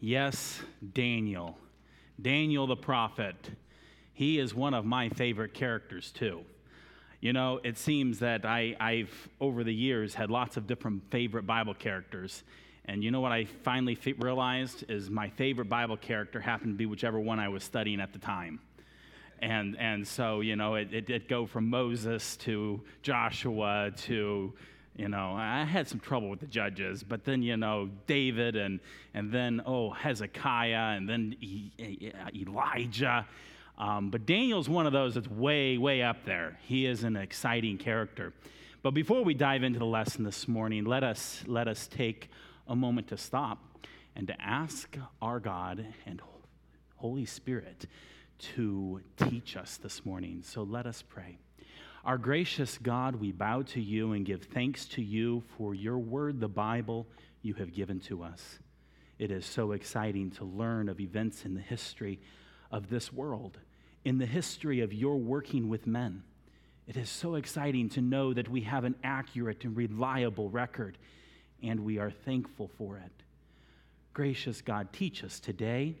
Yes, Daniel. Daniel the prophet. He is one of my favorite characters, too. You know, it seems that I, I've, over the years, had lots of different favorite Bible characters. And you know what I finally realized is my favorite Bible character happened to be whichever one I was studying at the time. And, and so, you know, it, it did go from Moses to Joshua to you know, I had some trouble with the judges, but then, you know, David and, and then, oh, Hezekiah and then Elijah. Um, but Daniel's one of those that's way, way up there. He is an exciting character. But before we dive into the lesson this morning, let us, let us take a moment to stop and to ask our God and Holy Spirit to teach us this morning. So let us pray. Our gracious God, we bow to you and give thanks to you for your word, the Bible, you have given to us. It is so exciting to learn of events in the history of this world, in the history of your working with men. It is so exciting to know that we have an accurate and reliable record, and we are thankful for it. Gracious God, teach us today,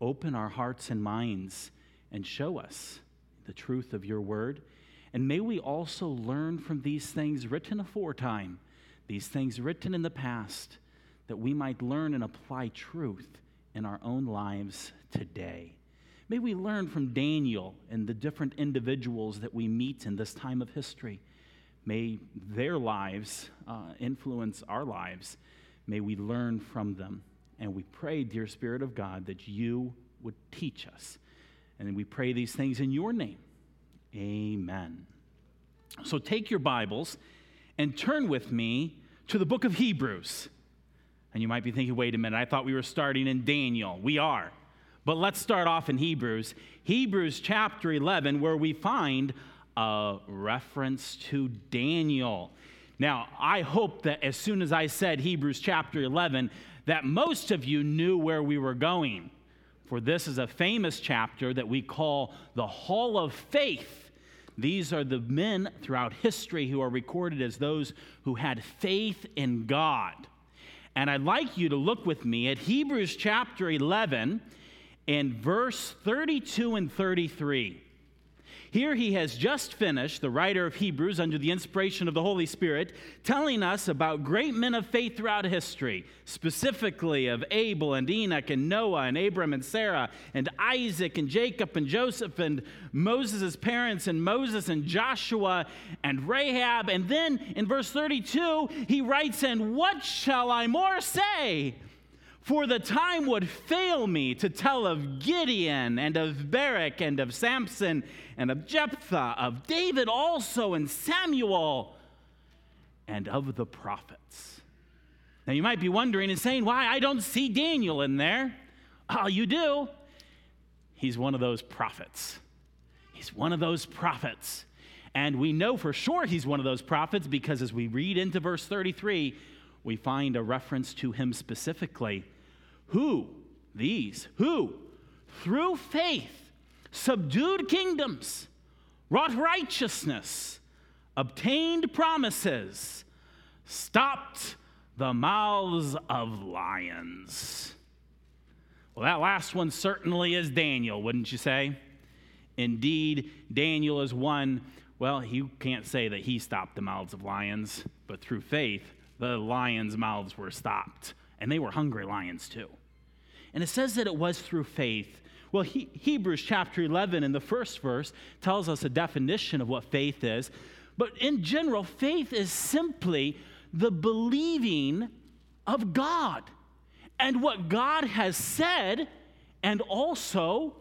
open our hearts and minds, and show us the truth of your word and may we also learn from these things written aforetime, these things written in the past, that we might learn and apply truth in our own lives today. May we learn from Daniel and the different individuals that we meet in this time of history. May their lives uh, influence our lives. May we learn from them. And we pray, dear Spirit of God, that you would teach us. And we pray these things in your name. Amen. So take your Bibles and turn with me to the book of Hebrews. And you might be thinking, wait a minute, I thought we were starting in Daniel. We are. But let's start off in Hebrews. Hebrews chapter 11, where we find a reference to Daniel. Now, I hope that as soon as I said Hebrews chapter 11, that most of you knew where we were going for this is a famous chapter that we call the Hall of Faith. These are the men throughout history who are recorded as those who had faith in God. And I'd like you to look with me at Hebrews chapter 11 and verse 32 and 33. Here he has just finished, the writer of Hebrews, under the inspiration of the Holy Spirit, telling us about great men of faith throughout history, specifically of Abel and Enoch and Noah and Abram and Sarah and Isaac and Jacob and Joseph and Moses' parents and Moses and Joshua and Rahab. And then in verse 32, he writes, And what shall I more say? For the time would fail me to tell of Gideon and of Barak and of Samson and of Jephthah, of David also and Samuel, and of the prophets. Now you might be wondering and saying, why I don't see Daniel in there. Oh, you do. He's one of those prophets. He's one of those prophets. And we know for sure he's one of those prophets because as we read into verse 33, we find a reference to him specifically. Who? These. Who? Through faith, subdued kingdoms, wrought righteousness, obtained promises, stopped the mouths of lions. Well, that last one certainly is Daniel, wouldn't you say? Indeed, Daniel is one, well, you can't say that he stopped the mouths of lions, but through faith, the lions' mouths were stopped. And they were hungry lions too. And it says that it was through faith. Well, he, Hebrews chapter 11 in the first verse tells us a definition of what faith is. But in general, faith is simply the believing of God and what God has said, and also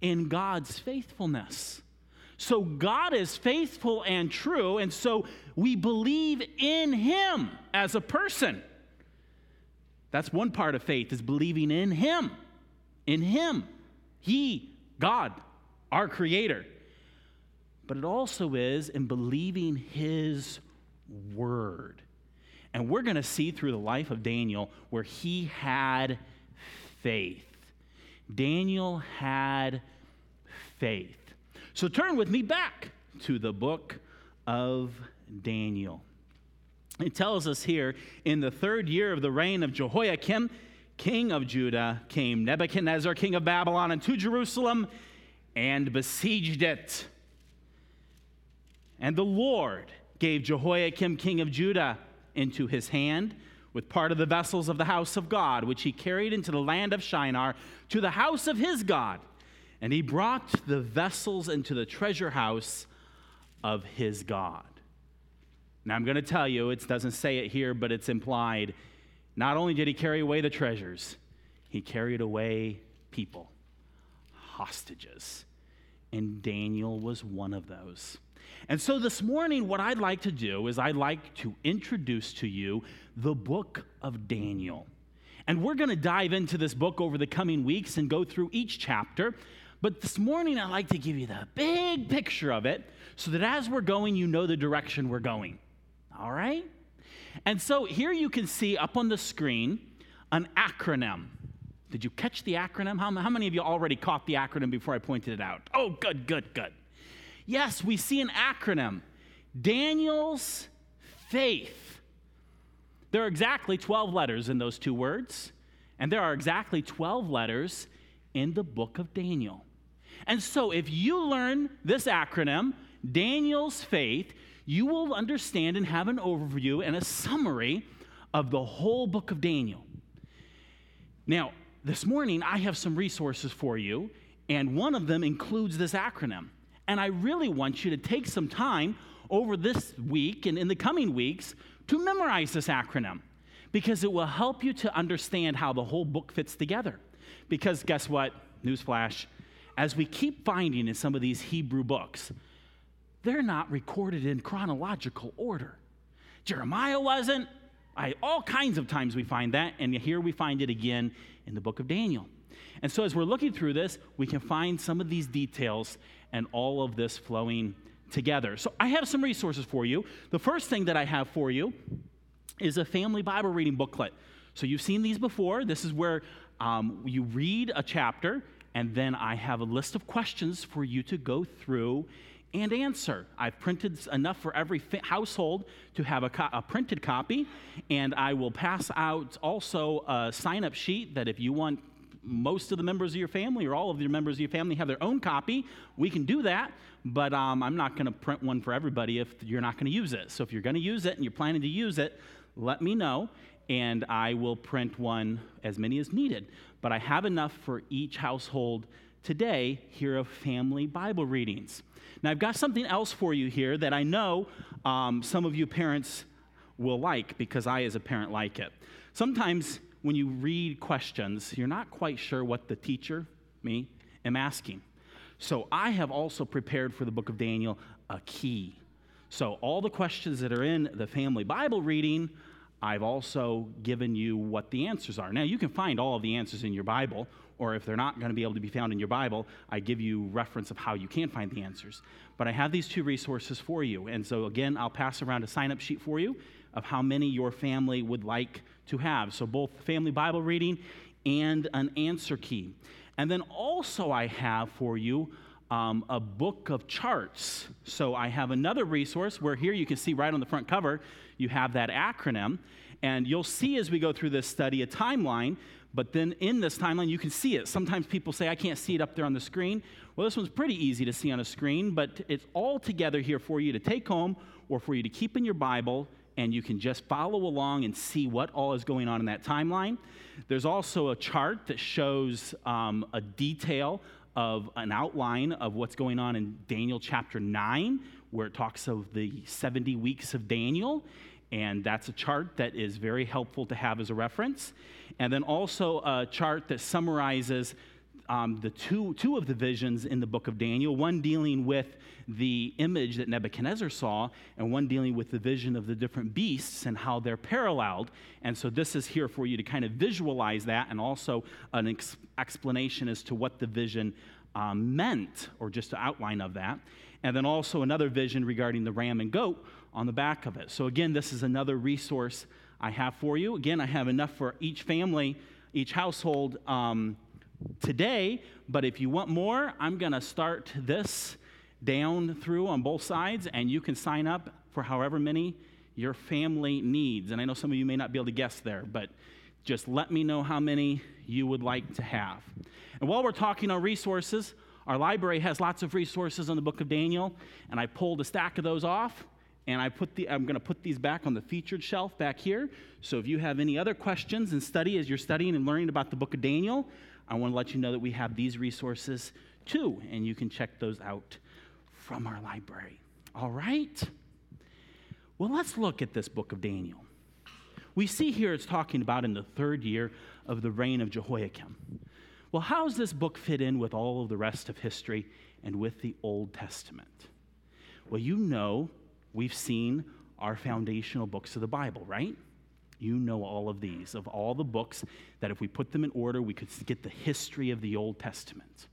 in God's faithfulness. So God is faithful and true, and so we believe in Him as a person. That's one part of faith is believing in him. In him. He, God, our creator. But it also is in believing his word. And we're going to see through the life of Daniel where he had faith. Daniel had faith. So turn with me back to the book of Daniel. It tells us here in the third year of the reign of Jehoiakim, king of Judah, came Nebuchadnezzar, king of Babylon, into Jerusalem and besieged it. And the Lord gave Jehoiakim, king of Judah, into his hand with part of the vessels of the house of God, which he carried into the land of Shinar to the house of his God. And he brought the vessels into the treasure house of his God. Now, I'm going to tell you, it doesn't say it here, but it's implied. Not only did he carry away the treasures, he carried away people, hostages. And Daniel was one of those. And so this morning, what I'd like to do is I'd like to introduce to you the book of Daniel. And we're going to dive into this book over the coming weeks and go through each chapter. But this morning, I'd like to give you the big picture of it so that as we're going, you know the direction we're going. All right? And so here you can see up on the screen an acronym. Did you catch the acronym? How, how many of you already caught the acronym before I pointed it out? Oh, good, good, good. Yes, we see an acronym Daniel's faith. There are exactly 12 letters in those two words, and there are exactly 12 letters in the book of Daniel. And so, if you learn this acronym, Daniel's faith, you will understand and have an overview and a summary of the whole book of Daniel. Now, this morning, I have some resources for you, and one of them includes this acronym. And I really want you to take some time over this week and in the coming weeks to memorize this acronym because it will help you to understand how the whole book fits together. Because guess what? Newsflash. As we keep finding in some of these Hebrew books, they're not recorded in chronological order. Jeremiah wasn't. I, all kinds of times we find that, and here we find it again in the book of Daniel. And so, as we're looking through this, we can find some of these details and all of this flowing together. So, I have some resources for you. The first thing that I have for you is a family Bible reading booklet. So, you've seen these before. This is where um, you read a chapter, and then I have a list of questions for you to go through and answer. I've printed enough for every household to have a, co- a, printed copy, and I will pass out also a sign up sheet that if you want most of the members of your family or all of your members of your family have their own copy, we can do that. But um, I'm not going to print one for everybody if you're not going to use it. So if you're going to use it and you're planning to use it, let me know and I will print one as many as needed. But I have enough for each household today here of family Bible readings. Now, I've got something else for you here that I know um, some of you parents will like because I, as a parent, like it. Sometimes when you read questions, you're not quite sure what the teacher, me, am asking. So I have also prepared for the book of Daniel a key. So all the questions that are in the family Bible reading, I've also given you what the answers are. Now, you can find all of the answers in your Bible, or if they're not going to be able to be found in your Bible, I give you reference of how you can find the answers. But I have these two resources for you. And so, again, I'll pass around a sign up sheet for you of how many your family would like to have. So, both family Bible reading and an answer key. And then also, I have for you um, a book of charts. So, I have another resource where here you can see right on the front cover, you have that acronym. And you'll see as we go through this study a timeline, but then in this timeline, you can see it. Sometimes people say, I can't see it up there on the screen. Well, this one's pretty easy to see on a screen, but it's all together here for you to take home or for you to keep in your Bible and you can just follow along and see what all is going on in that timeline. There's also a chart that shows um, a detail of an outline of what's going on in Daniel chapter 9, where it talks of the 70 weeks of Daniel. And that's a chart that is very helpful to have as a reference. And then also a chart that summarizes um, the two, two of the visions in the book of Daniel, one dealing with the image that Nebuchadnezzar saw, and one dealing with the vision of the different beasts and how they're paralleled. And so this is here for you to kind of visualize that and also an ex- explanation as to what the vision um, meant, or just an outline of that. And then also another vision regarding the ram and goat on the back of it. So, again, this is another resource I have for you. Again, I have enough for each family, each household. Um, today, but if you want more, I'm going to start this down through on both sides, and you can sign up for however many your family needs. And I know some of you may not be able to guess there, but Just let me know how many you would like to have. And while we're talking on resources, our library has lots of resources on the book of Daniel, and I pulled a stack of those off, and I put the, I'm going to put these back on the featured shelf back here. So if you have any other questions and study as you're studying and learning about the book of Daniel, I want to let you know that we have these resources too, and you can check those out from our library. All right? Well, let's look at this book of Daniel. We see here it's talking about in the third year of the reign of Jehoiakim. Well, how does this book fit in with all of the rest of history and with the Old Testament? Well, you know, we've seen our foundational books of the Bible, right? You know all of these, of all the books that if we put them in order, we could get the history of the Old Testament.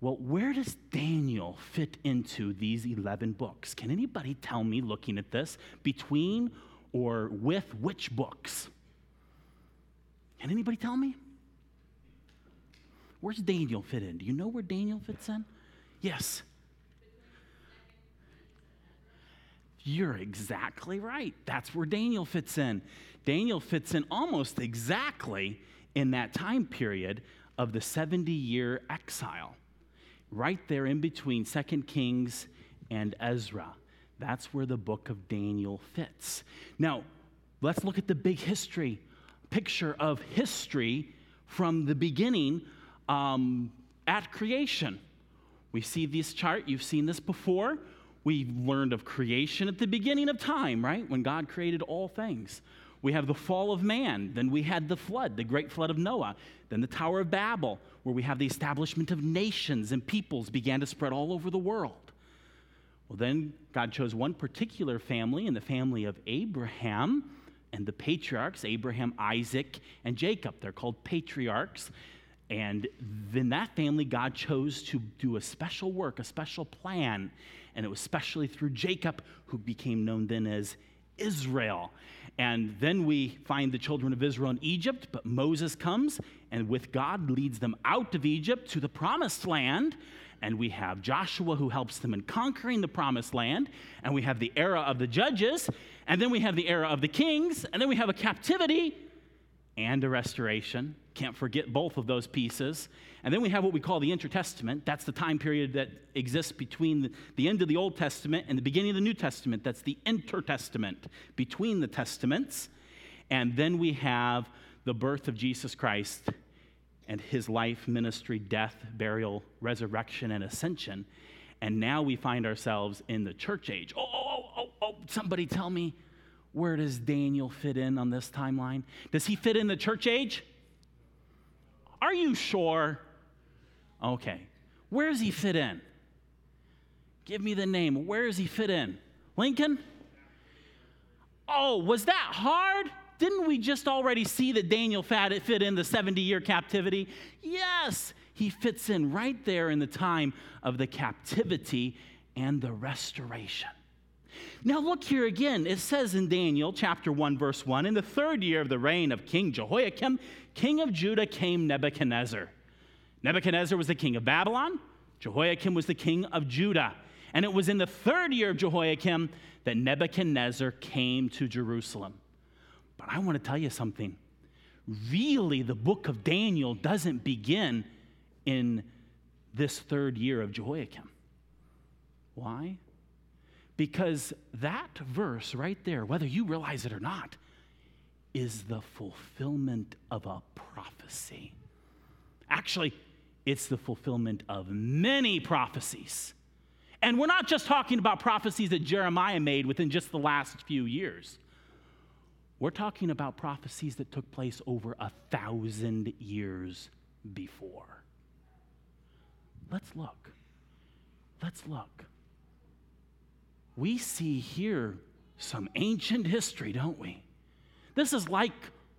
Well, where does Daniel fit into these 11 books? Can anybody tell me, looking at this, between or with which books? Can anybody tell me? Where's Daniel fit in? Do you know where Daniel fits in? Yes. You're exactly right. That's where Daniel fits in. Daniel fits in almost exactly in that time period of the 70 year exile, right there in between 2 Kings and Ezra. That's where the book of Daniel fits. Now, let's look at the big history picture of history from the beginning um, at creation. We see this chart, you've seen this before. We learned of creation at the beginning of time, right? When God created all things. We have the fall of man. Then we had the flood, the great flood of Noah. Then the Tower of Babel, where we have the establishment of nations and peoples began to spread all over the world. Well, then God chose one particular family, in the family of Abraham and the patriarchs Abraham, Isaac, and Jacob. They're called patriarchs. And then that family, God chose to do a special work, a special plan. And it was especially through Jacob, who became known then as Israel. And then we find the children of Israel in Egypt, but Moses comes and with God leads them out of Egypt to the promised land. And we have Joshua who helps them in conquering the promised land. And we have the era of the judges. And then we have the era of the kings. And then we have a captivity and a restoration. Can't forget both of those pieces. And then we have what we call the Intertestament. That's the time period that exists between the end of the Old Testament and the beginning of the New Testament. That's the Intertestament, between the Testaments. And then we have the birth of Jesus Christ and his life, ministry, death, burial, resurrection, and ascension. And now we find ourselves in the church age. Oh, oh, oh, oh, oh somebody tell me where does Daniel fit in on this timeline? Does he fit in the church age? Are you sure? Okay. Where does he fit in? Give me the name. Where does he fit in? Lincoln? Oh, was that hard? Didn't we just already see that Daniel fit in the 70 year captivity? Yes, he fits in right there in the time of the captivity and the restoration. Now, look here again. It says in Daniel chapter 1, verse 1 In the third year of the reign of King Jehoiakim, king of Judah, came Nebuchadnezzar. Nebuchadnezzar was the king of Babylon, Jehoiakim was the king of Judah. And it was in the third year of Jehoiakim that Nebuchadnezzar came to Jerusalem. But I want to tell you something. Really, the book of Daniel doesn't begin in this third year of Jehoiakim. Why? Because that verse right there, whether you realize it or not, is the fulfillment of a prophecy. Actually, it's the fulfillment of many prophecies. And we're not just talking about prophecies that Jeremiah made within just the last few years. We're talking about prophecies that took place over a thousand years before. Let's look. Let's look we see here some ancient history, don't we? This is like,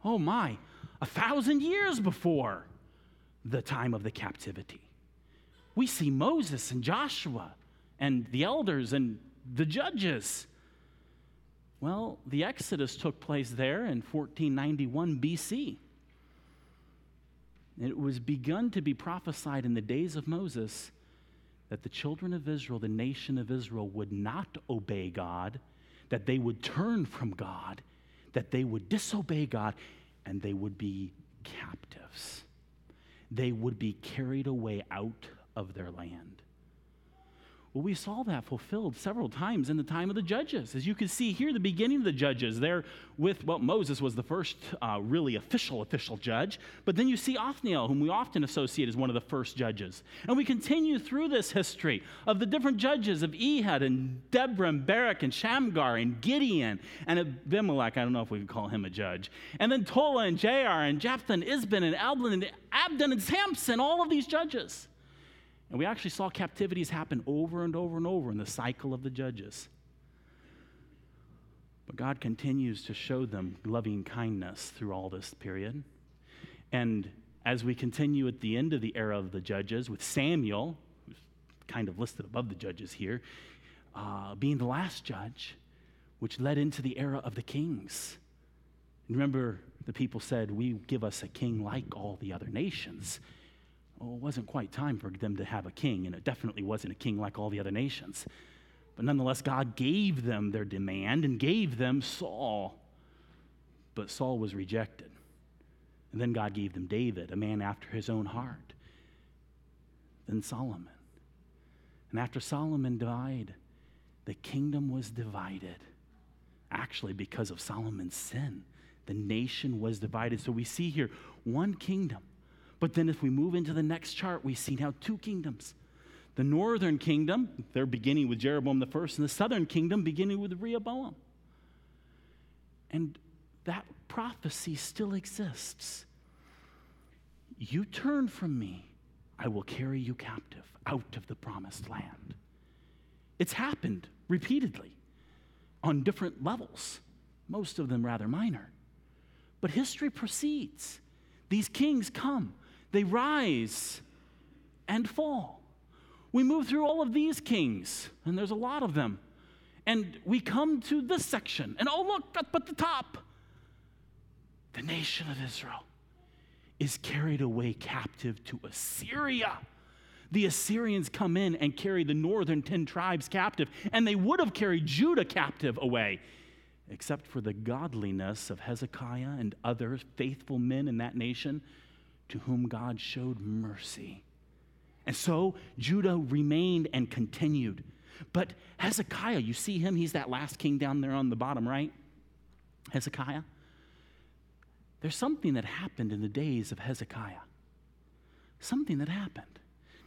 oh my, a thousand years before the time of the captivity. We see Moses and Joshua and the elders and the judges. Well, the Exodus took place there in 1491 BC. It was begun to be prophesied in the days of Moses that the children of Israel, the nation of Israel, would not obey God, that they would turn from God, that they would disobey God, and they would be captives. They would be carried away out of their land. Well, we saw that fulfilled several times in the time of the judges. As you can see here, the beginning of the judges, there with, well, Moses was the first uh, really official, official judge. But then you see Othniel, whom we often associate as one of the first judges. And we continue through this history of the different judges of Ehud and Deborah and Barak and Shamgar and Gideon and Abimelech. I don't know if we can call him a judge. And then Tola and Jair and Jephthah and Ibzan and Elblan and Abdon and Samson, all of these judges. And we actually saw captivities happen over and over and over in the cycle of the judges. But God continues to show them loving kindness through all this period. And as we continue at the end of the era of the judges with Samuel, who's kind of listed above the judges here, uh, being the last judge, which led into the era of the kings. Remember, the people said, We give us a king like all the other nations well, it wasn't quite time for them to have a king, and it definitely wasn't a king like all the other nations. But nonetheless, God gave them their demand and gave them Saul. But Saul was rejected. And then God gave them David, a man after his own heart. Then Solomon. And after Solomon died, the kingdom was divided. Actually, because of Solomon's sin, the nation was divided. So we see here one kingdom but then if we move into the next chart, we see now two kingdoms. The northern kingdom, they're beginning with Jeroboam the first, and the southern kingdom beginning with Rehoboam. And that prophecy still exists. You turn from me, I will carry you captive out of the promised land. It's happened repeatedly on different levels, most of them rather minor. But history proceeds. These kings come. They rise and fall. We move through all of these kings, and there's a lot of them. And we come to this section, and oh, look, up at the top, the nation of Israel is carried away captive to Assyria. The Assyrians come in and carry the northern 10 tribes captive, and they would have carried Judah captive away, except for the godliness of Hezekiah and other faithful men in that nation to whom God showed mercy. And so Judah remained and continued. But Hezekiah, you see him, he's that last king down there on the bottom right. Hezekiah. There's something that happened in the days of Hezekiah. Something that happened.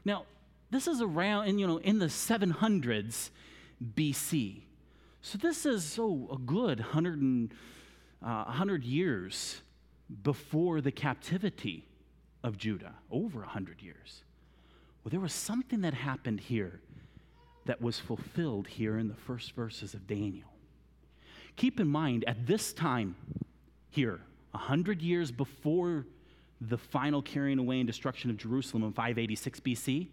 Now, this is around, you know, in the 700s BC. So this is so a good 100, and, uh, 100 years before the captivity of Judah, over 100 years. Well, there was something that happened here that was fulfilled here in the first verses of Daniel. Keep in mind, at this time here, 100 years before the final carrying away and destruction of Jerusalem in 586 BC,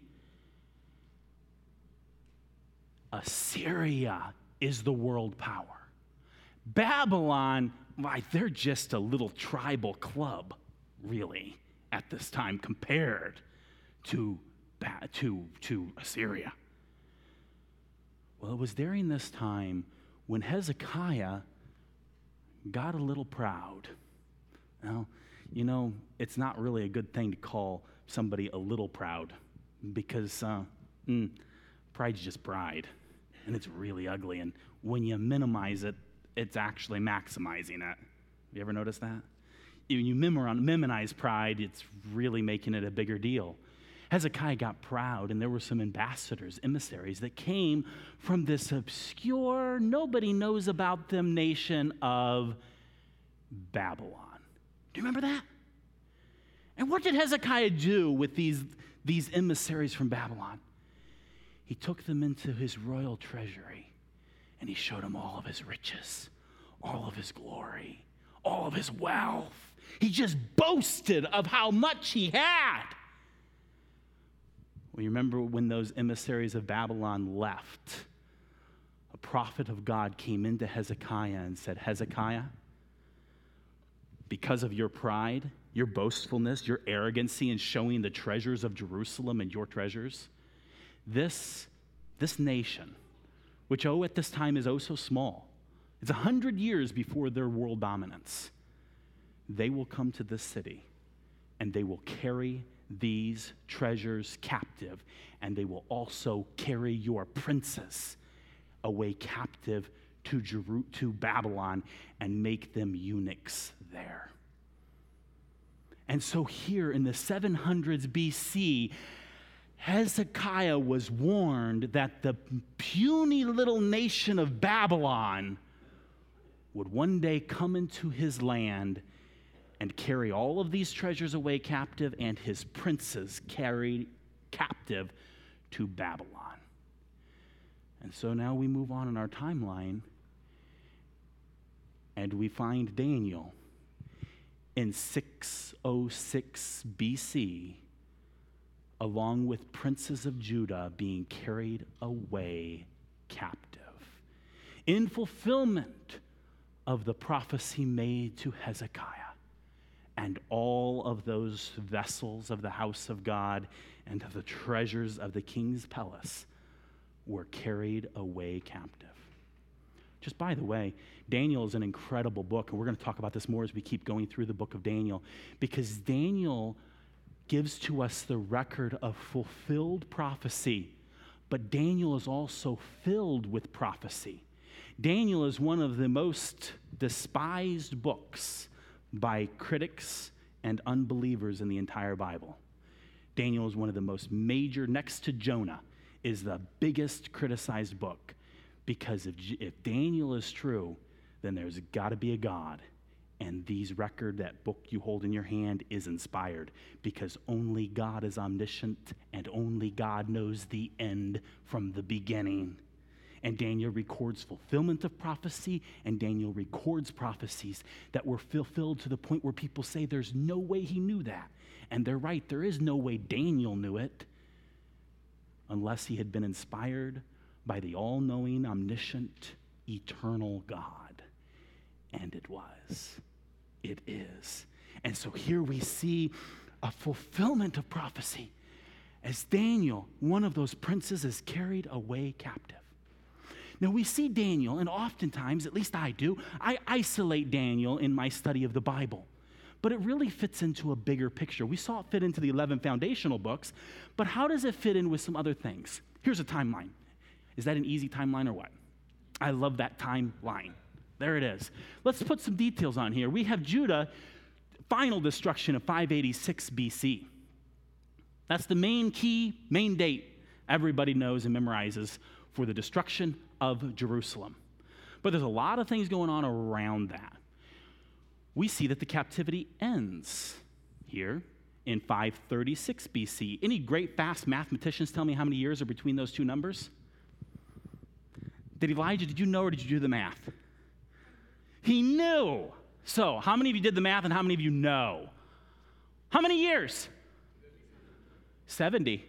Assyria is the world power. Babylon, why, they're just a little tribal club, really at this time compared to, to, to Assyria. Well, it was during this time when Hezekiah got a little proud. Now, you know, it's not really a good thing to call somebody a little proud because uh, mm, pride's just pride, and it's really ugly. And when you minimize it, it's actually maximizing it. Have you ever notice that? You memorize pride, it's really making it a bigger deal. Hezekiah got proud, and there were some ambassadors, emissaries that came from this obscure, nobody knows about them nation of Babylon. Do you remember that? And what did Hezekiah do with these, these emissaries from Babylon? He took them into his royal treasury and he showed them all of his riches, all of his glory, all of his wealth. He just boasted of how much he had. Well, you remember when those emissaries of Babylon left? A prophet of God came into Hezekiah and said, Hezekiah, because of your pride, your boastfulness, your arrogancy in showing the treasures of Jerusalem and your treasures, this, this nation, which oh at this time is oh so small, it's a hundred years before their world dominance they will come to this city and they will carry these treasures captive, and they will also carry your princes away captive to, Jeru- to Babylon and make them eunuchs there. And so, here in the 700s BC, Hezekiah was warned that the puny little nation of Babylon would one day come into his land and carry all of these treasures away captive, and his princes carried captive to Babylon. And so now we move on in our timeline, and we find Daniel in 606 BC, along with princes of Judah being carried away captive. In fulfillment of the prophecy made to Hezekiah and all of those vessels of the house of God and of the treasures of the king's palace were carried away captive. Just by the way, Daniel is an incredible book, and we're going to talk about this more as we keep going through the book of Daniel, because Daniel gives to us the record of fulfilled prophecy, but Daniel is also filled with prophecy. Daniel is one of the most despised books by critics and unbelievers in the entire Bible. Daniel is one of the most major, next to Jonah, is the biggest criticized book because if, if Daniel is true, then there's got to be a God. And these record, that book you hold in your hand, is inspired because only God is omniscient and only God knows the end from the beginning. And Daniel records fulfillment of prophecy, and Daniel records prophecies that were fulfilled to the point where people say there's no way he knew that. And they're right, there is no way Daniel knew it unless he had been inspired by the all knowing, omniscient, eternal God. And it was. It is. And so here we see a fulfillment of prophecy as Daniel, one of those princes, is carried away captive. Now, we see Daniel, and oftentimes, at least I do, I isolate Daniel in my study of the Bible. But it really fits into a bigger picture. We saw it fit into the 11 foundational books, but how does it fit in with some other things? Here's a timeline. Is that an easy timeline or what? I love that timeline. There it is. Let's put some details on here. We have Judah, final destruction of 586 BC. That's the main key, main date everybody knows and memorizes for the destruction of Jerusalem. But there's a lot of things going on around that. We see that the captivity ends here in 536 BC. Any great fast mathematicians tell me how many years are between those two numbers? Did Elijah, did you know or did you do the math? He knew. So, how many of you did the math and how many of you know? How many years? 70.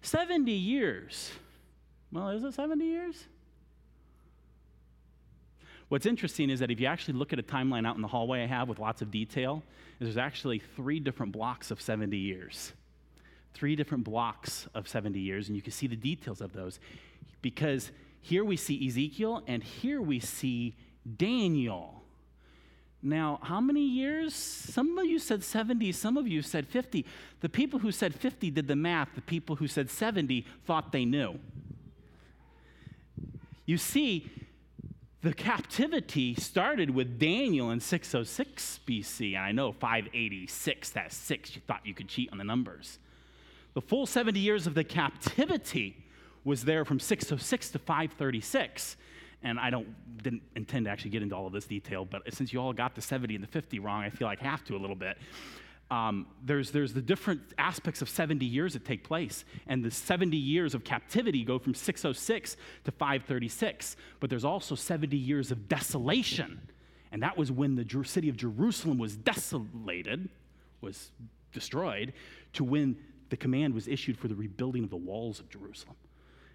70 years. Well, is it 70 years? What's interesting is that if you actually look at a timeline out in the hallway I have with lots of detail, there's actually three different blocks of 70 years. Three different blocks of 70 years, and you can see the details of those. Because here we see Ezekiel, and here we see Daniel. Now, how many years? Some of you said 70, some of you said 50. The people who said 50 did the math, the people who said 70 thought they knew. You see, the captivity started with Daniel in 606 BC. And I know 586, that's six, you thought you could cheat on the numbers. The full 70 years of the captivity was there from 606 to 536. And I don't didn't intend to actually get into all of this detail, but since you all got the 70 and the 50 wrong, I feel like I have to a little bit um, there's, there's the different aspects of 70 years that take place. And the 70 years of captivity go from 606 to 536. But there's also 70 years of desolation. And that was when the city of Jerusalem was desolated, was destroyed, to when the command was issued for the rebuilding of the walls of Jerusalem.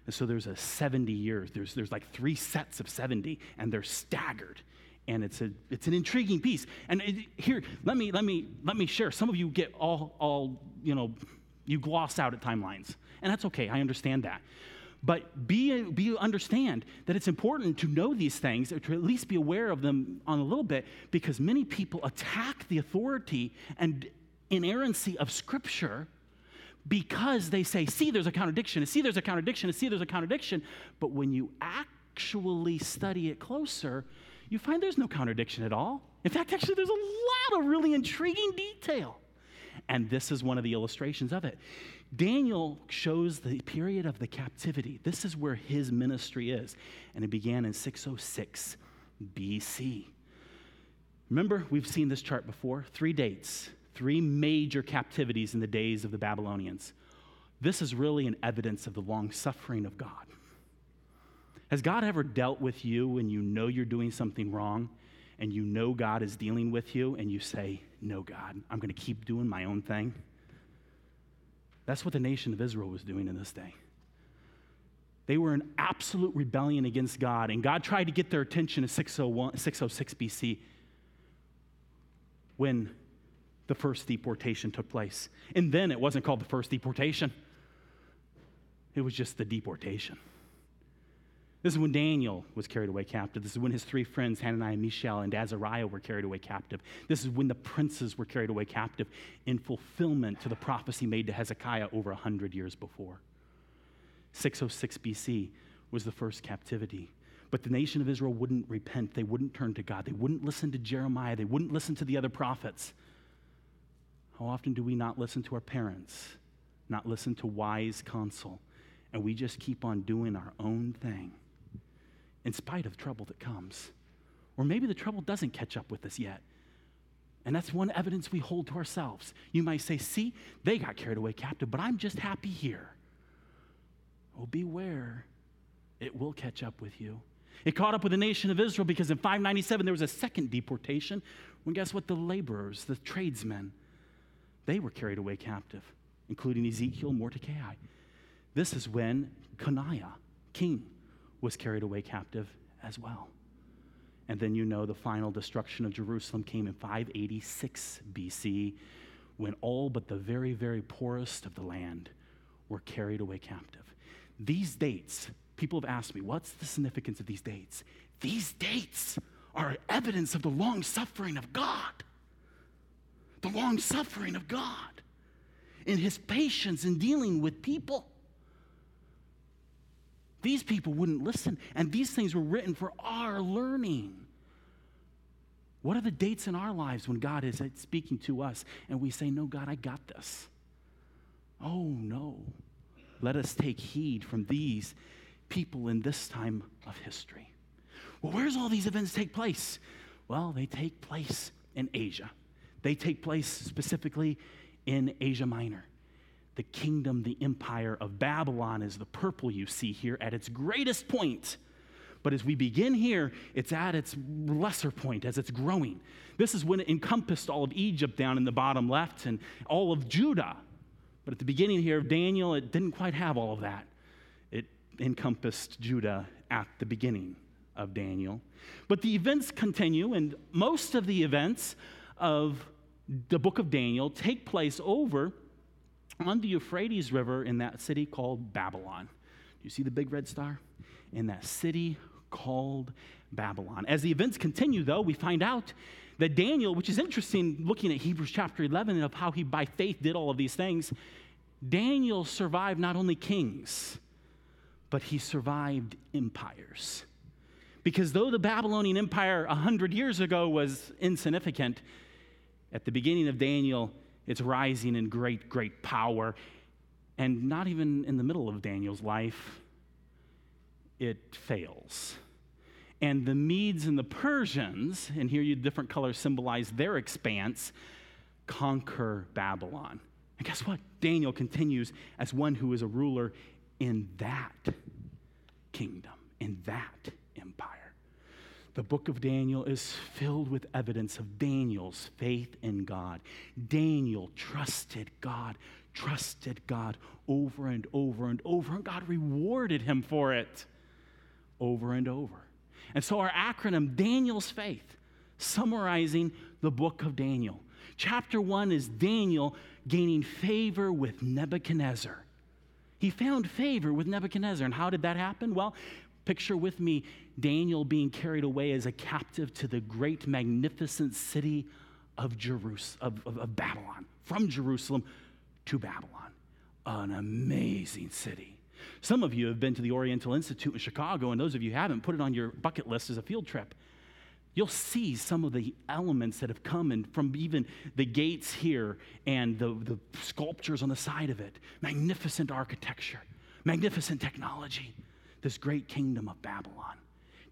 And so there's a 70 years, there's, there's like three sets of 70, and they're staggered and it's, a, it's an intriguing piece. And it, here, let me, let, me, let me share. Some of you get all, all, you know, you gloss out at timelines, and that's okay. I understand that. But be, be understand that it's important to know these things, or to at least be aware of them on a little bit, because many people attack the authority and inerrancy of Scripture because they say, see, there's a contradiction, and see, there's a contradiction, and see, there's a contradiction. But when you actually study it closer, you find there's no contradiction at all. In fact, actually, there's a lot of really intriguing detail. And this is one of the illustrations of it. Daniel shows the period of the captivity. This is where his ministry is. And it began in 606 BC. Remember, we've seen this chart before three dates, three major captivities in the days of the Babylonians. This is really an evidence of the long suffering of God. Has God ever dealt with you when you know you're doing something wrong and you know God is dealing with you and you say, No, God, I'm going to keep doing my own thing? That's what the nation of Israel was doing in this day. They were in absolute rebellion against God, and God tried to get their attention in 606 BC when the first deportation took place. And then it wasn't called the first deportation, it was just the deportation. This is when Daniel was carried away captive. This is when his three friends, Hananiah, Mishael, and Azariah, were carried away captive. This is when the princes were carried away captive in fulfillment to the prophecy made to Hezekiah over 100 years before. 606 BC was the first captivity. But the nation of Israel wouldn't repent. They wouldn't turn to God. They wouldn't listen to Jeremiah. They wouldn't listen to the other prophets. How often do we not listen to our parents, not listen to wise counsel, and we just keep on doing our own thing? In spite of trouble that comes. Or maybe the trouble doesn't catch up with us yet. And that's one evidence we hold to ourselves. You might say, see, they got carried away captive, but I'm just happy here. Oh, beware, it will catch up with you. It caught up with the nation of Israel because in 597 there was a second deportation. When guess what? The laborers, the tradesmen, they were carried away captive, including Ezekiel, Mordecai. This is when Coniah, king, was carried away captive as well. And then you know the final destruction of Jerusalem came in 586 BC when all but the very, very poorest of the land were carried away captive. These dates, people have asked me, what's the significance of these dates? These dates are evidence of the long suffering of God. The long suffering of God in his patience in dealing with people. These people wouldn't listen, and these things were written for our learning. What are the dates in our lives when God is speaking to us and we say, No, God, I got this? Oh, no. Let us take heed from these people in this time of history. Well, where's all these events take place? Well, they take place in Asia. They take place specifically in Asia Minor the kingdom, the empire of Babylon is the purple you see here at its greatest point. But as we begin here, it's at its lesser point as it's growing. This is when it encompassed all of Egypt down in the bottom left and all of Judah. But at the beginning here of Daniel, it didn't quite have all of that. It encompassed Judah at the beginning of Daniel. But the events continue, and most of the events of the book of Daniel take place over on the Euphrates River in that city called Babylon. Do you see the big red star? In that city called Babylon. As the events continue, though, we find out that Daniel, which is interesting looking at Hebrews chapter 11 and of how he by faith did all of these things, Daniel survived not only kings, but he survived empires. Because though the Babylonian Empire 100 years ago was insignificant, at the beginning of Daniel, it's rising in great, great power. And not even in the middle of Daniel's life, it fails. And the Medes and the Persians, and here you different colors symbolize their expanse, conquer Babylon. And guess what? Daniel continues as one who is a ruler in that kingdom, in that empire. The book of Daniel is filled with evidence of Daniel's faith in God. Daniel trusted God, trusted God over and over and over, and God rewarded him for it over and over. And so, our acronym, Daniel's Faith, summarizing the book of Daniel. Chapter one is Daniel gaining favor with Nebuchadnezzar. He found favor with Nebuchadnezzar. And how did that happen? Well, picture with me Daniel being carried away as a captive to the great, magnificent city of, Jerus- of, of, of Babylon, from Jerusalem to Babylon. An amazing city. Some of you have been to the Oriental Institute in Chicago, and those of you haven't, put it on your bucket list as a field trip. You'll see some of the elements that have come in from even the gates here and the, the sculptures on the side of it. Magnificent architecture, magnificent technology. This great kingdom of Babylon.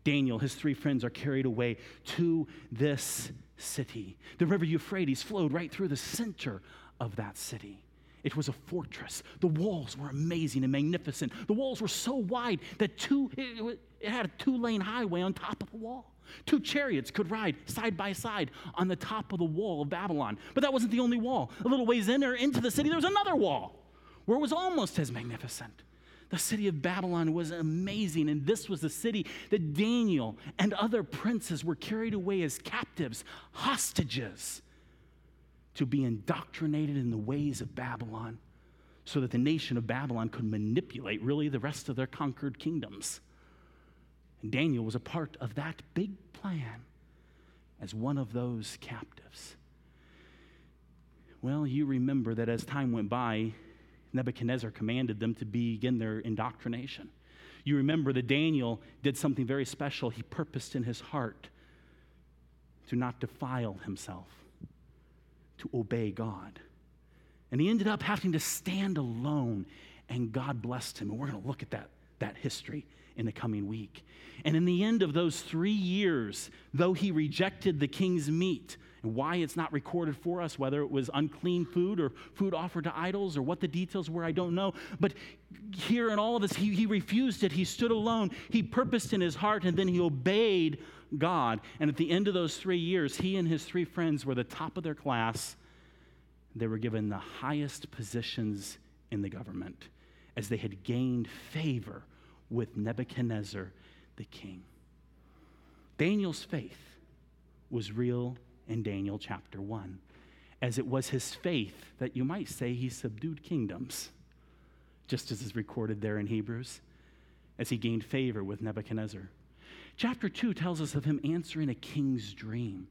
Daniel, his three friends are carried away to this city. The river Euphrates flowed right through the center of that city. It was a fortress. The walls were amazing and magnificent. The walls were so wide that two, it, had a two lane highway on top of the wall. Two chariots could ride side by side on the top of the wall of Babylon. But that wasn't the only wall. A little ways in or into the city, there was another wall where it was almost as magnificent. The city of Babylon was amazing, and this was the city that Daniel and other princes were carried away as captives, hostages to be indoctrinated in the ways of Babylon so that the nation of Babylon could manipulate really the rest of their conquered kingdoms. And Daniel was a part of that big plan as one of those captives. Well, you remember that as time went by, Nebuchadnezzar commanded them to begin their indoctrination. You remember that Daniel did something very special. He purposed in his heart to not defile himself to obey God. And he ended up having to stand alone, and God blessed him. And we're going to look at that, that history in the coming week. And in the end of those three years, though he rejected the king's meat, why it's not recorded for us, whether it was unclean food or food offered to idols or what the details were, I don't know. But here in all of this, he, he refused it. He stood alone. He purposed in his heart, and then he obeyed God. And at the end of those three years, he and his three friends were the top of their class. They were given the highest positions in the government as they had gained favor with Nebuchadnezzar the king. Daniel's faith was real in Daniel chapter 1, as it was his faith that you might say he subdued kingdoms, just as is recorded there in Hebrews, as he gained favor with Nebuchadnezzar. Chapter 2 tells us of him answering a king's dream.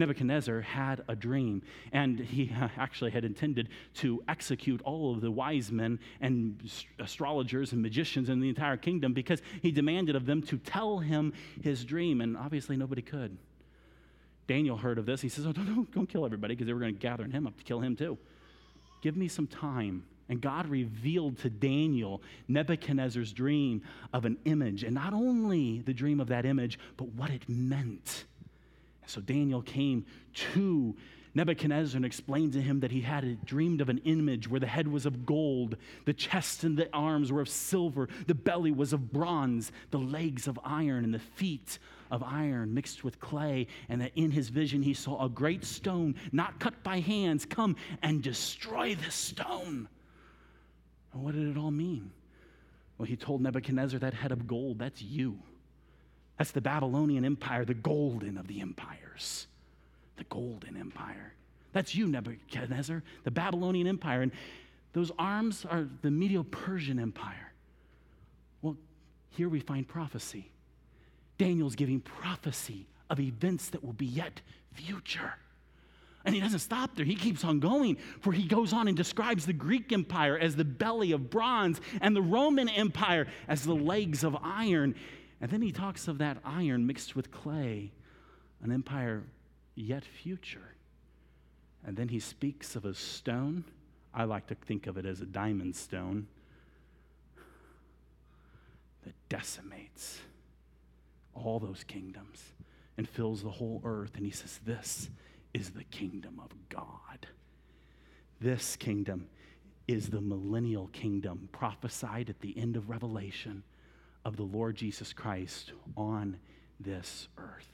Nebuchadnezzar had a dream, and he actually had intended to execute all of the wise men and astrologers and magicians in the entire kingdom because he demanded of them to tell him his dream, and obviously nobody could. Daniel heard of this. He says, Oh, don't, don't, don't kill everybody because they were going to gather him up to kill him too. Give me some time. And God revealed to Daniel Nebuchadnezzar's dream of an image, and not only the dream of that image, but what it meant. And So Daniel came to Nebuchadnezzar and explained to him that he had dreamed of an image where the head was of gold, the chest and the arms were of silver, the belly was of bronze, the legs of iron, and the feet of iron mixed with clay. And that in his vision he saw a great stone, not cut by hands, come and destroy the stone. Well, what did it all mean? Well, he told Nebuchadnezzar, that head of gold, that's you. That's the Babylonian Empire, the golden of the empires. The golden empire. That's you, Nebuchadnezzar, the Babylonian Empire. And those arms are the Medo Persian Empire. Well, here we find prophecy. Daniel's giving prophecy of events that will be yet future. And he doesn't stop there. He keeps on going, for he goes on and describes the Greek Empire as the belly of bronze and the Roman Empire as the legs of iron. And then he talks of that iron mixed with clay, an empire yet future. And then he speaks of a stone. I like to think of it as a diamond stone that decimates all those kingdoms and fills the whole earth. And he says, This is the kingdom of God. This kingdom is the millennial kingdom prophesied at the end of Revelation of the Lord Jesus Christ on this earth.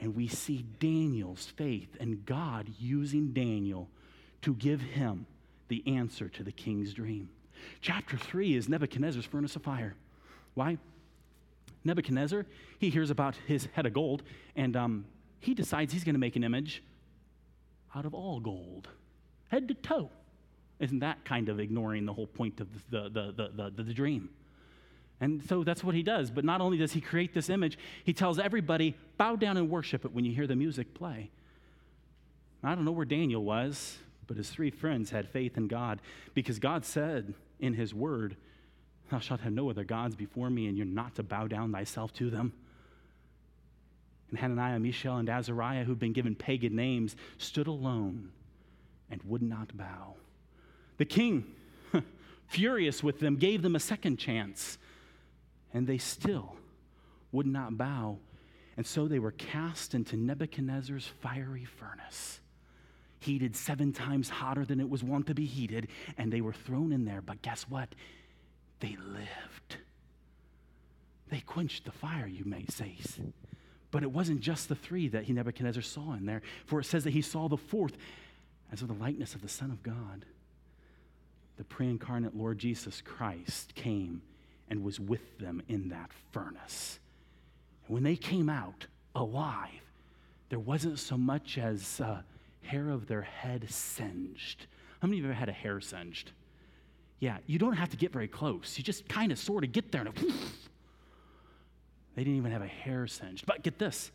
And we see Daniel's faith and God using Daniel to give him the answer to the king's dream. Chapter 3 is Nebuchadnezzar's furnace of fire. Why? Nebuchadnezzar, he hears about his head of gold, and um, he decides he's going to make an image out of all gold, head to toe, Isn't that kind of ignoring the whole point of the, the, the, the, the, the dream? And so that's what he does. But not only does he create this image, he tells everybody, bow down and worship it when you hear the music play. I don't know where Daniel was, but his three friends had faith in God because God said in his word, Thou shalt have no other gods before me, and you're not to bow down thyself to them. And Hananiah, Mishael, and Azariah, who'd been given pagan names, stood alone and would not bow. The king, furious with them, gave them a second chance, and they still would not bow. And so they were cast into Nebuchadnezzar's fiery furnace heated seven times hotter than it was wont to be heated, and they were thrown in there. But guess what? They lived. They quenched the fire, you may say. But it wasn't just the three that he Nebuchadnezzar saw in there, for it says that he saw the fourth as of the likeness of the Son of God. The pre incarnate Lord Jesus Christ came and was with them in that furnace. And when they came out alive, there wasn't so much as uh, hair of their head singed. How many of you ever had a hair singed? Yeah, you don't have to get very close. You just kind of sort of get there and they didn't even have a hair singed. But get this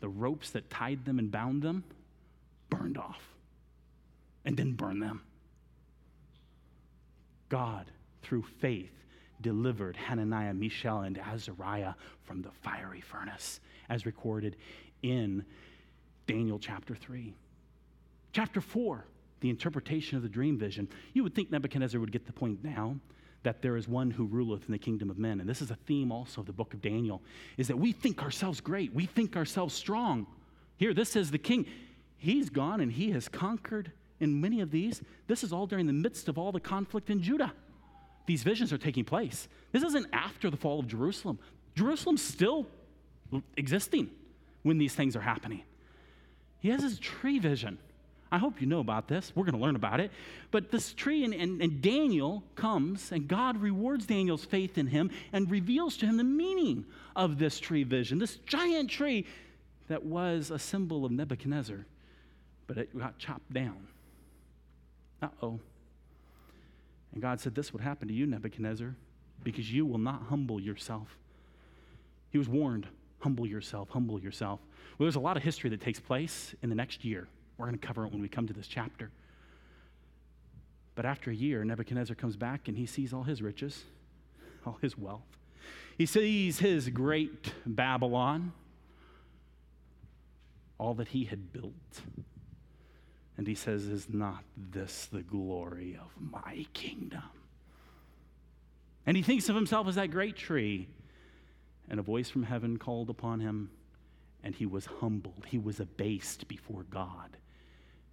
the ropes that tied them and bound them burned off and didn't burn them. God, through faith, delivered Hananiah, Mishael, and Azariah from the fiery furnace, as recorded in Daniel chapter 3. Chapter 4, the interpretation of the dream vision. You would think Nebuchadnezzar would get the point now that there is one who ruleth in the kingdom of men. And this is a theme also of the book of Daniel, is that we think ourselves great. We think ourselves strong. Here, this says the king, he's gone and he has conquered in many of these. This is all during the midst of all the conflict in Judah. These visions are taking place. This isn't after the fall of Jerusalem. Jerusalem's still existing when these things are happening. He has his tree vision. I hope you know about this. We're going to learn about it. But this tree, and, and, and, Daniel comes, and God rewards Daniel's faith in him and reveals to him the meaning of this tree vision, this giant tree that was a symbol of Nebuchadnezzar, but it got chopped down. Uh oh. And God said, This would happen to you, Nebuchadnezzar, because you will not humble yourself. He was warned humble yourself, humble yourself. Well, there's a lot of history that takes place in the next year. We're going to cover it when we come to this chapter. But after a year, Nebuchadnezzar comes back and he sees all his riches, all his wealth. He sees his great Babylon, all that he had built. And he says, Is not this the glory of my kingdom? And he thinks of himself as that great tree. And a voice from heaven called upon him, and he was humbled. He was abased before God.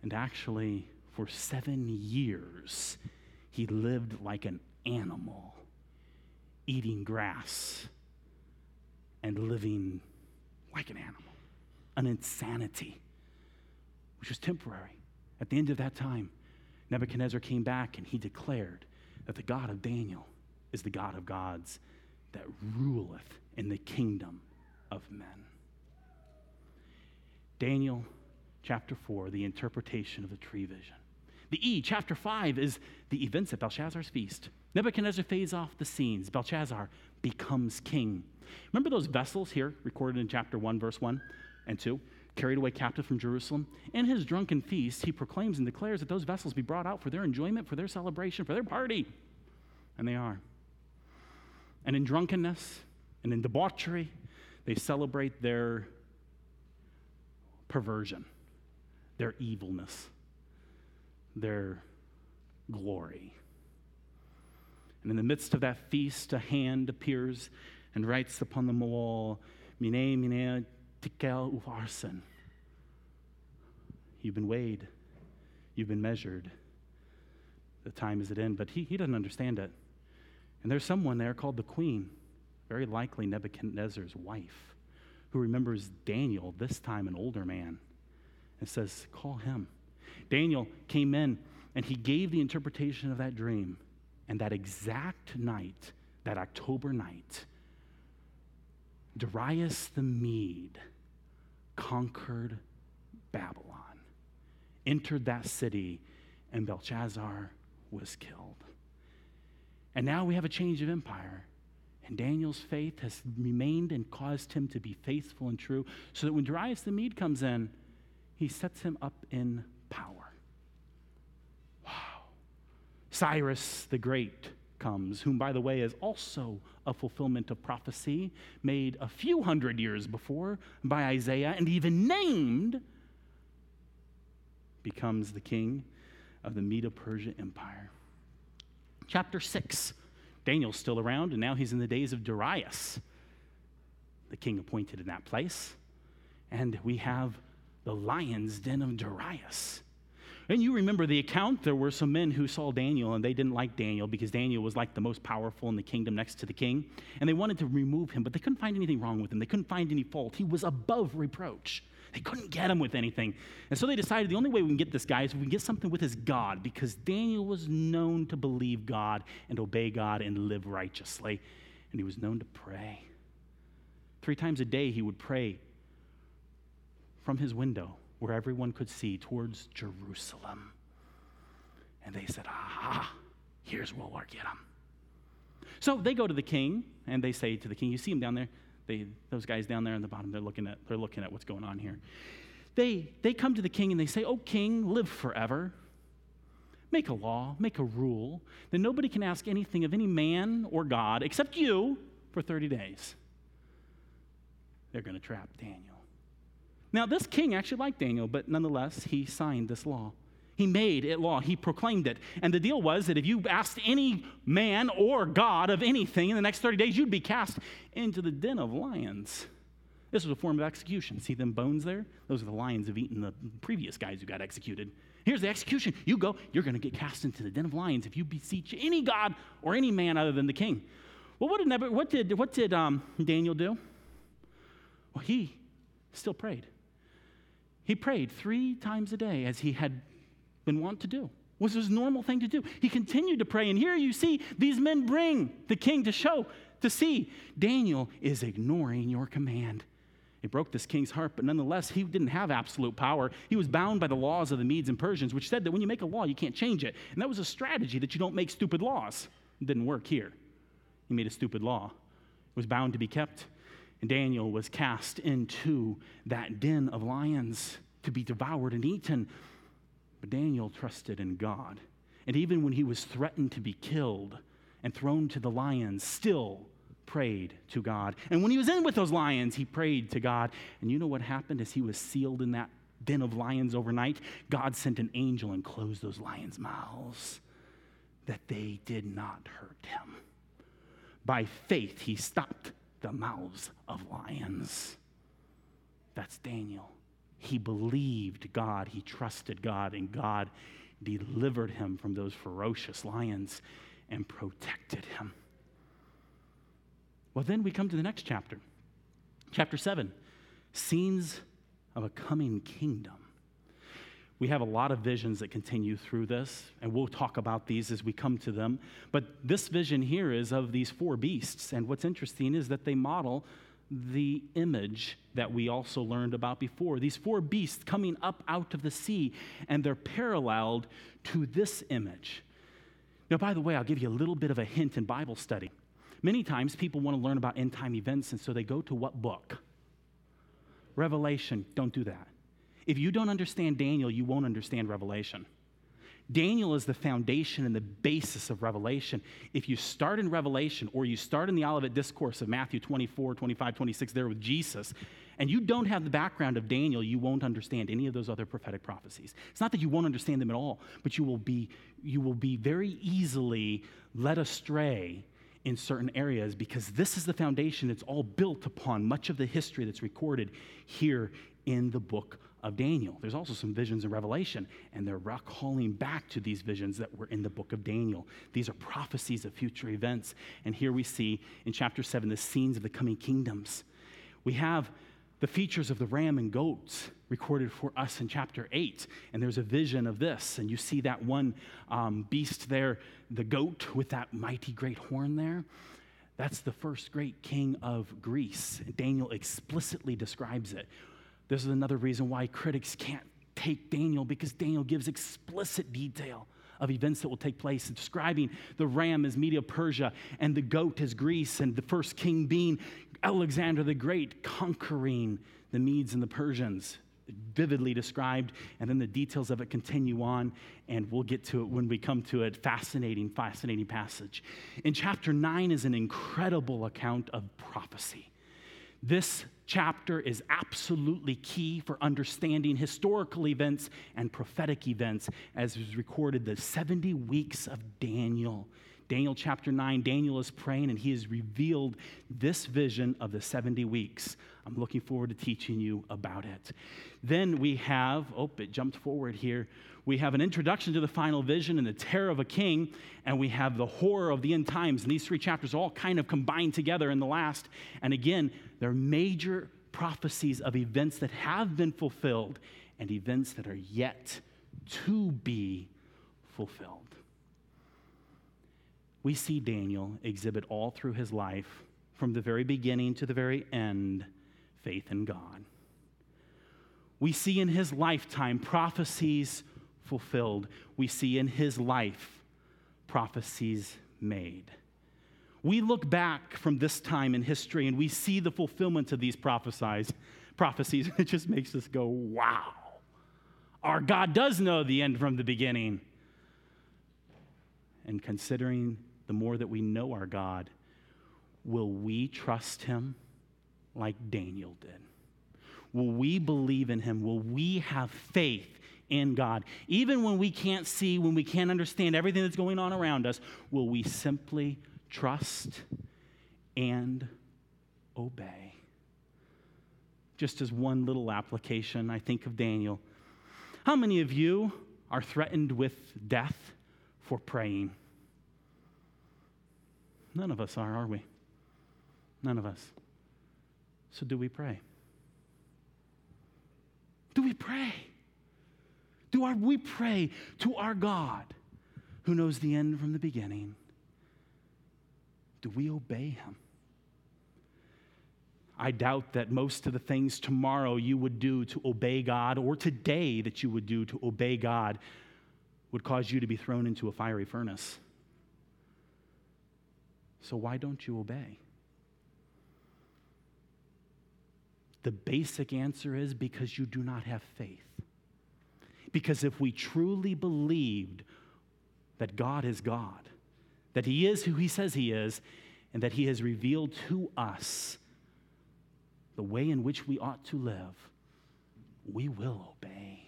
And actually, for seven years, he lived like an animal, eating grass and living like an animal. An insanity, which was temporary. At the end of that time, Nebuchadnezzar came back and he declared that the God of Daniel is the God of gods that ruleth in the kingdom of men. Daniel chapter 4, the interpretation of the tree vision. The E, chapter 5, is the events at Belshazzar's feast. Nebuchadnezzar fades off the scenes. Belshazzar becomes king. Remember those vessels here, recorded in chapter 1, verse 1 and 2, carried away captive from Jerusalem? In his drunken feast, he proclaims and declares that those vessels be brought out for their enjoyment, for their celebration, for their party. And they are. And in drunkenness and in debauchery, they celebrate their perversion their evilness, their glory. And in the midst of that feast, a hand appears and writes upon the wall, Mine, mine, tekel upharsin. You've been weighed, you've been measured. The time is at end, but he, he doesn't understand it. And there's someone there called the queen, very likely Nebuchadnezzar's wife, who remembers Daniel, this time an older man. It says, Call him. Daniel came in and he gave the interpretation of that dream. And that exact night, that October night, Darius the Mede conquered Babylon, entered that city, and Belshazzar was killed. And now we have a change of empire. And Daniel's faith has remained and caused him to be faithful and true, so that when Darius the Mede comes in, he sets him up in power. Wow. Cyrus the Great comes, whom, by the way, is also a fulfillment of prophecy made a few hundred years before by Isaiah and even named, becomes the king of the Medo Persia Empire. Chapter 6. Daniel's still around, and now he's in the days of Darius, the king appointed in that place. And we have the lion's den of Darius. And you remember the account, there were some men who saw Daniel and they didn't like Daniel because Daniel was like the most powerful in the kingdom next to the king. And they wanted to remove him, but they couldn't find anything wrong with him. They couldn't find any fault. He was above reproach. They couldn't get him with anything. And so they decided the only way we can get this guy is we can get something with his God because Daniel was known to believe God and obey God and live righteously. And he was known to pray. Three times a day he would pray from his window where everyone could see towards Jerusalem. And they said, Aha, here's where we'll get him. So they go to the king and they say to the king, You see him down there? They, those guys down there on the bottom, they're looking at, they're looking at what's going on here. They, they come to the king and they say, Oh, king, live forever. Make a law, make a rule that nobody can ask anything of any man or God except you for 30 days. They're going to trap Daniel. Now, this king actually liked Daniel, but nonetheless, he signed this law. He made it law. He proclaimed it. And the deal was that if you asked any man or God of anything in the next 30 days, you'd be cast into the den of lions. This was a form of execution. See them bones there? Those are the lions have eaten the previous guys who got executed. Here's the execution. You go, you're going to get cast into the den of lions if you beseech any God or any man other than the king. Well, what did, what did, what did um, Daniel do? Well, he still prayed. He prayed three times a day as he had been wont to do. Was his normal thing to do. He continued to pray, and here you see these men bring the king to show, to see Daniel is ignoring your command. It broke this king's heart, but nonetheless, he didn't have absolute power. He was bound by the laws of the Medes and Persians, which said that when you make a law, you can't change it. And that was a strategy that you don't make stupid laws. It didn't work here. He made a stupid law. It was bound to be kept. Daniel was cast into that den of lions to be devoured and eaten. But Daniel trusted in God. And even when he was threatened to be killed and thrown to the lions, still prayed to God. And when he was in with those lions, he prayed to God. And you know what happened as he was sealed in that den of lions overnight? God sent an angel and closed those lions' mouths that they did not hurt him. By faith, he stopped the mouths of lions. That's Daniel. He believed God, he trusted God, and God delivered him from those ferocious lions and protected him. Well, then we come to the next chapter. Chapter 7 Scenes of a Coming Kingdom. We have a lot of visions that continue through this, and we'll talk about these as we come to them. But this vision here is of these four beasts, and what's interesting is that they model the image that we also learned about before. These four beasts coming up out of the sea, and they're paralleled to this image. Now, by the way, I'll give you a little bit of a hint in Bible study. Many times people want to learn about end time events, and so they go to what book? Revelation. Don't do that. If you don't understand Daniel, you won't understand Revelation. Daniel is the foundation and the basis of Revelation. If you start in Revelation or you start in the Olivet Discourse of Matthew 24, 25, 26, there with Jesus, and you don't have the background of Daniel, you won't understand any of those other prophetic prophecies. It's not that you won't understand them at all, but you will be, you will be very easily led astray in certain areas because this is the foundation. It's all built upon much of the history that's recorded here in the book of Daniel. There's also some visions in Revelation, and they're calling back to these visions that were in the book of Daniel. These are prophecies of future events. And here we see in chapter 7 the scenes of the coming kingdoms. We have the features of the ram and goats recorded for us in chapter 8. And there's a vision of this. And you see that one um, beast there, the goat with that mighty great horn there. That's the first great king of Greece. Daniel explicitly describes it. This is another reason why critics can't take Daniel because Daniel gives explicit detail of events that will take place, describing the ram as Media Persia and the goat as Greece, and the first king being Alexander the Great conquering the Medes and the Persians. Vividly described, and then the details of it continue on, and we'll get to it when we come to it. Fascinating, fascinating passage. In chapter 9 is an incredible account of prophecy. This chapter is absolutely key for understanding historical events and prophetic events, as is recorded the 70 weeks of Daniel. Daniel chapter 9, Daniel is praying and he has revealed this vision of the 70 weeks. I'm looking forward to teaching you about it. Then we have, oh, it jumped forward here. We have an introduction to the final vision and the terror of a king, and we have the horror of the end times. And these three chapters all kind of combined together in the last. And again, they're major prophecies of events that have been fulfilled and events that are yet to be fulfilled we see Daniel exhibit all through his life, from the very beginning to the very end, faith in God. We see in his lifetime prophecies fulfilled. We see in his life prophecies made. We look back from this time in history and we see the fulfillment of these prophecies. Prophecies, it just makes us go, wow. Our God does know the end from the beginning. And considering the more that we know our God, will we trust him like Daniel did? Will we believe in him? Will we have faith in God? Even when we can't see, when we can't understand everything that's going on around us, will we simply trust and obey? Just as one little application, I think of Daniel. How many of you are threatened with death for praying? None of us are, are we? None of us. So, do we pray? Do we pray? Do our, we pray to our God who knows the end from the beginning? Do we obey him? I doubt that most of the things tomorrow you would do to obey God or today that you would do to obey God would cause you to be thrown into a fiery furnace. So why don't you obey? The basic answer is because you do not have faith. Because if we truly believed that God is God, that He is who He says He is, and that He has revealed to us the way in which we ought to live, we will obey.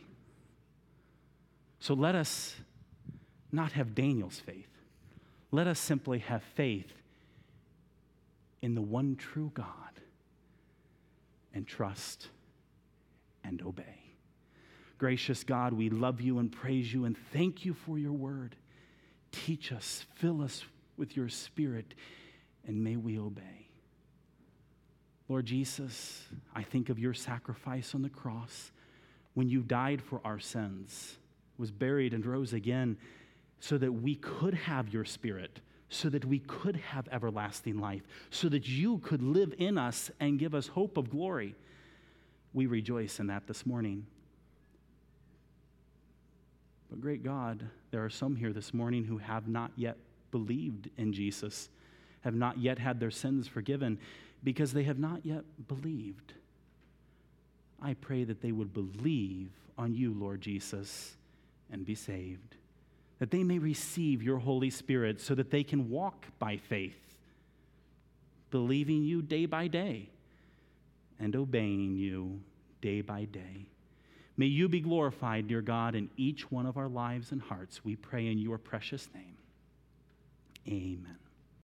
So let us not have Daniel's faith. Let us simply have faith in the one true God and trust and obey. Gracious God, we love you and praise you and thank you for your word. Teach us, fill us with your spirit, and may we obey. Lord Jesus, I think of your sacrifice on the cross when you died for our sins, was buried and rose again so that we could have your spirit so that we could have everlasting life, so that you could live in us and give us hope of glory. We rejoice in that this morning. But, great God, there are some here this morning who have not yet believed in Jesus, have not yet had their sins forgiven, because they have not yet believed. I pray that they would believe on you, Lord Jesus, and be saved that they may receive your Holy Spirit so that they can walk by faith, believing you day by day and obeying you day by day. May you be glorified, dear God, in each one of our lives and hearts. We pray in your precious name. Amen.